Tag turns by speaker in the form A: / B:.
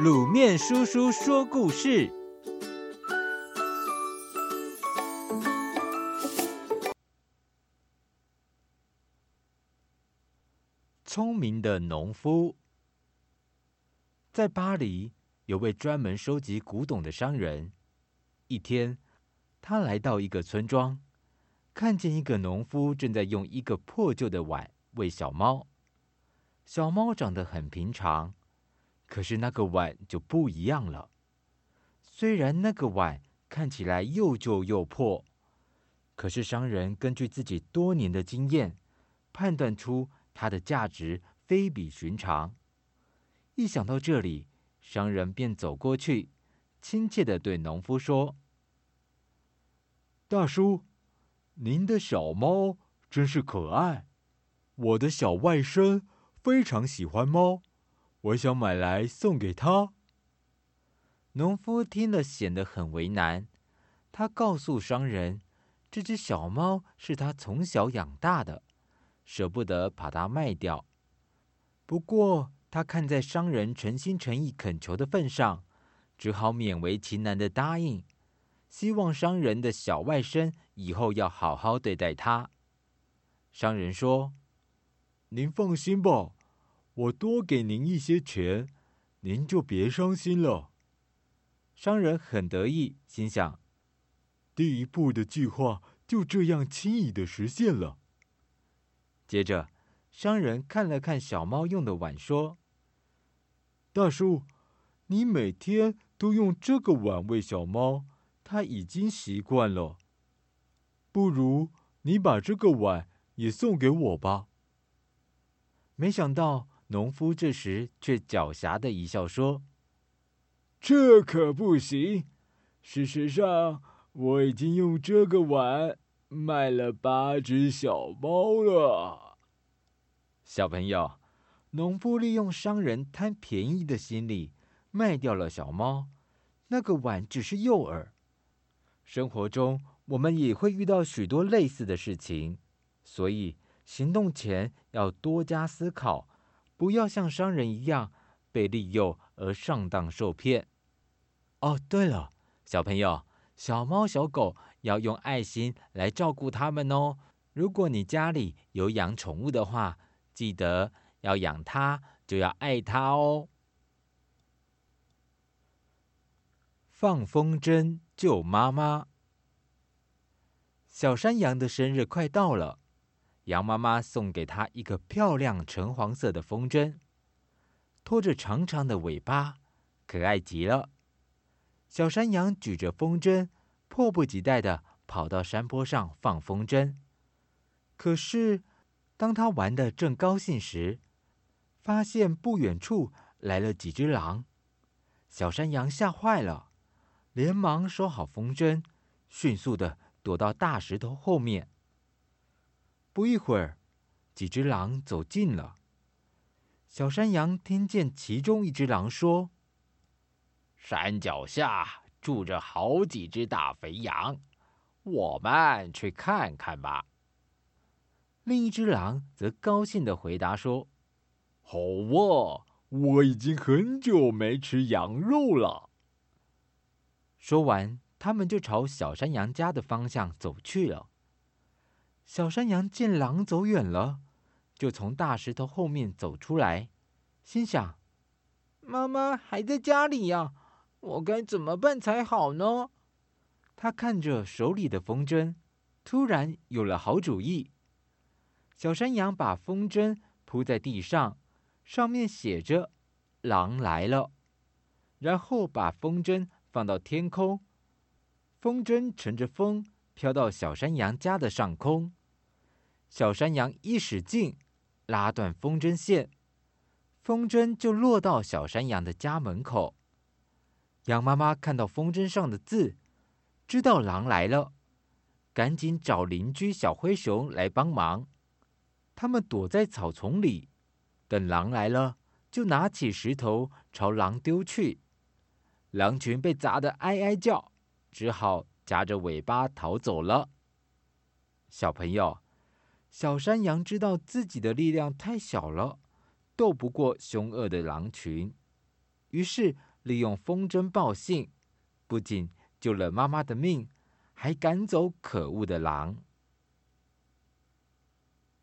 A: 卤面叔叔说故事：聪明的农夫。在巴黎，有位专门收集古董的商人。一天，他来到一个村庄，看见一个农夫正在用一个破旧的碗喂小猫。小猫长得很平常。可是那个碗就不一样了。虽然那个碗看起来又旧又破，可是商人根据自己多年的经验，判断出它的价值非比寻常。一想到这里，商人便走过去，亲切地对农夫说：“大叔，您的小猫真是可爱，我的小外甥非常喜欢猫。”我想买来送给他。农夫听了，显得很为难。他告诉商人，这只小猫是他从小养大的，舍不得把它卖掉。不过，他看在商人诚心诚意恳求的份上，只好勉为其难的答应，希望商人的小外甥以后要好好对待他。商人说：“您放心吧。”我多给您一些钱，您就别伤心了。商人很得意，心想：第一步的计划就这样轻易的实现了。接着，商人看了看小猫用的碗，说：“大叔，你每天都用这个碗喂小猫，它已经习惯了。不如你把这个碗也送给我吧。”没想到。农夫这时却狡黠的一笑，说：“这可不行。事实上，我已经用这个碗卖了八只小猫了。”小朋友，农夫利用商人贪便宜的心理，卖掉了小猫。那个碗只是诱饵。生活中，我们也会遇到许多类似的事情，所以行动前要多加思考。不要像商人一样被利诱而上当受骗。哦，对了，小朋友，小猫小狗要用爱心来照顾它们哦。如果你家里有养宠物的话，记得要养它就要爱它哦。放风筝救妈妈。小山羊的生日快到了。羊妈妈送给他一个漂亮橙黄色的风筝，拖着长长的尾巴，可爱极了。小山羊举着风筝，迫不及待地跑到山坡上放风筝。可是，当他玩得正高兴时，发现不远处来了几只狼。小山羊吓坏了，连忙收好风筝，迅速地躲到大石头后面。不一会儿，几只狼走近了。小山羊听见其中一只狼说：“山脚下住着好几只大肥羊，我们去看看吧。”另一只狼则高兴地回答说：“好哇，我已经很久没吃羊肉了。”说完，他们就朝小山羊家的方向走去了。小山羊见狼走远了，就从大石头后面走出来，心想：“妈妈还在家里呀，我该怎么办才好呢？”他看着手里的风筝，突然有了好主意。小山羊把风筝铺在地上，上面写着“狼来了”，然后把风筝放到天空，风筝乘着风飘到小山羊家的上空。小山羊一使劲，拉断风筝线，风筝就落到小山羊的家门口。羊妈妈看到风筝上的字，知道狼来了，赶紧找邻居小灰熊来帮忙。他们躲在草丛里，等狼来了，就拿起石头朝狼丢去。狼群被砸得哀哀叫，只好夹着尾巴逃走了。小朋友。小山羊知道自己的力量太小了，斗不过凶恶的狼群，于是利用风筝报信，不仅救了妈妈的命，还赶走可恶的狼。